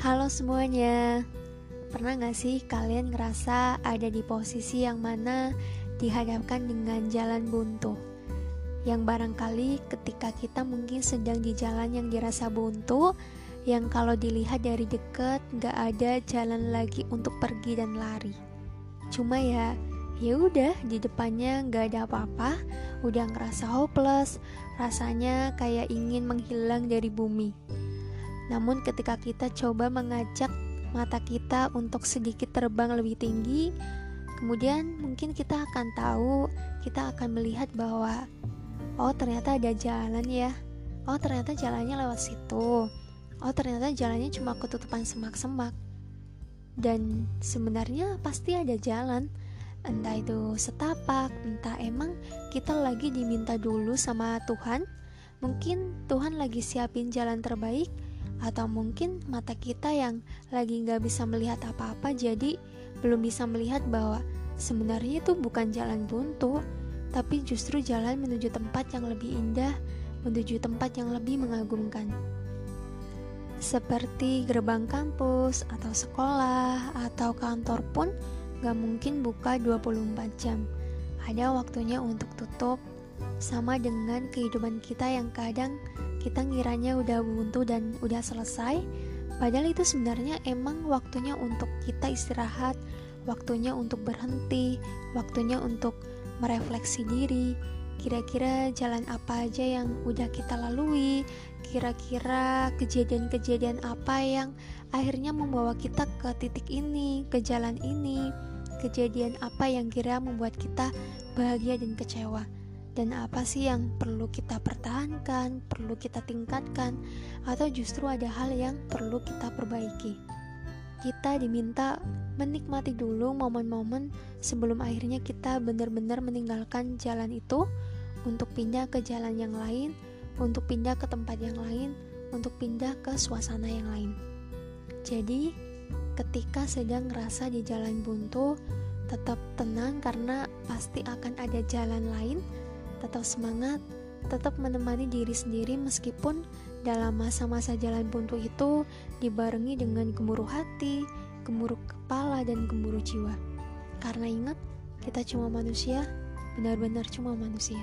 Halo semuanya. Pernah gak sih kalian ngerasa ada di posisi yang mana dihadapkan dengan jalan buntu? Yang barangkali ketika kita mungkin sedang di jalan yang dirasa buntu Yang kalau dilihat dari dekat gak ada jalan lagi untuk pergi dan lari. Cuma ya ya udah di depannya gak ada apa-apa udah ngerasa hopeless rasanya kayak ingin menghilang dari bumi namun ketika kita coba mengajak mata kita untuk sedikit terbang lebih tinggi, kemudian mungkin kita akan tahu, kita akan melihat bahwa oh ternyata ada jalan ya. Oh ternyata jalannya lewat situ. Oh ternyata jalannya cuma ketutupan semak-semak. Dan sebenarnya pasti ada jalan. Entah itu setapak, entah emang kita lagi diminta dulu sama Tuhan. Mungkin Tuhan lagi siapin jalan terbaik atau mungkin mata kita yang lagi nggak bisa melihat apa-apa jadi belum bisa melihat bahwa sebenarnya itu bukan jalan buntu tapi justru jalan menuju tempat yang lebih indah menuju tempat yang lebih mengagumkan. Seperti gerbang kampus atau sekolah atau kantor pun gak mungkin buka 24 jam. Ada waktunya untuk tutup sama dengan kehidupan kita yang kadang kita ngiranya udah buntu dan udah selesai. Padahal itu sebenarnya emang waktunya untuk kita istirahat waktunya untuk berhenti waktunya untuk merefleksi diri. Kira-kira jalan apa aja yang udah kita lalui kira-kira kejadian-kejadian apa yang akhirnya membawa kita ke titik ini ke jalan ini kejadian apa yang kira membuat kita bahagia dan kecewa dan apa sih yang perlu kita pertahankan, perlu kita tingkatkan, atau justru ada hal yang perlu kita perbaiki. Kita diminta menikmati dulu momen-momen sebelum akhirnya kita benar-benar meninggalkan jalan itu untuk pindah ke jalan yang lain, untuk pindah ke tempat yang lain, untuk pindah ke suasana yang lain. Jadi, ketika sedang ngerasa di jalan buntu, tetap tenang karena pasti akan ada jalan lain tetap semangat, tetap menemani diri sendiri meskipun dalam masa-masa jalan buntu itu dibarengi dengan gemuruh hati, gemuruh kepala, dan gemuruh jiwa. Karena ingat, kita cuma manusia, benar-benar cuma manusia.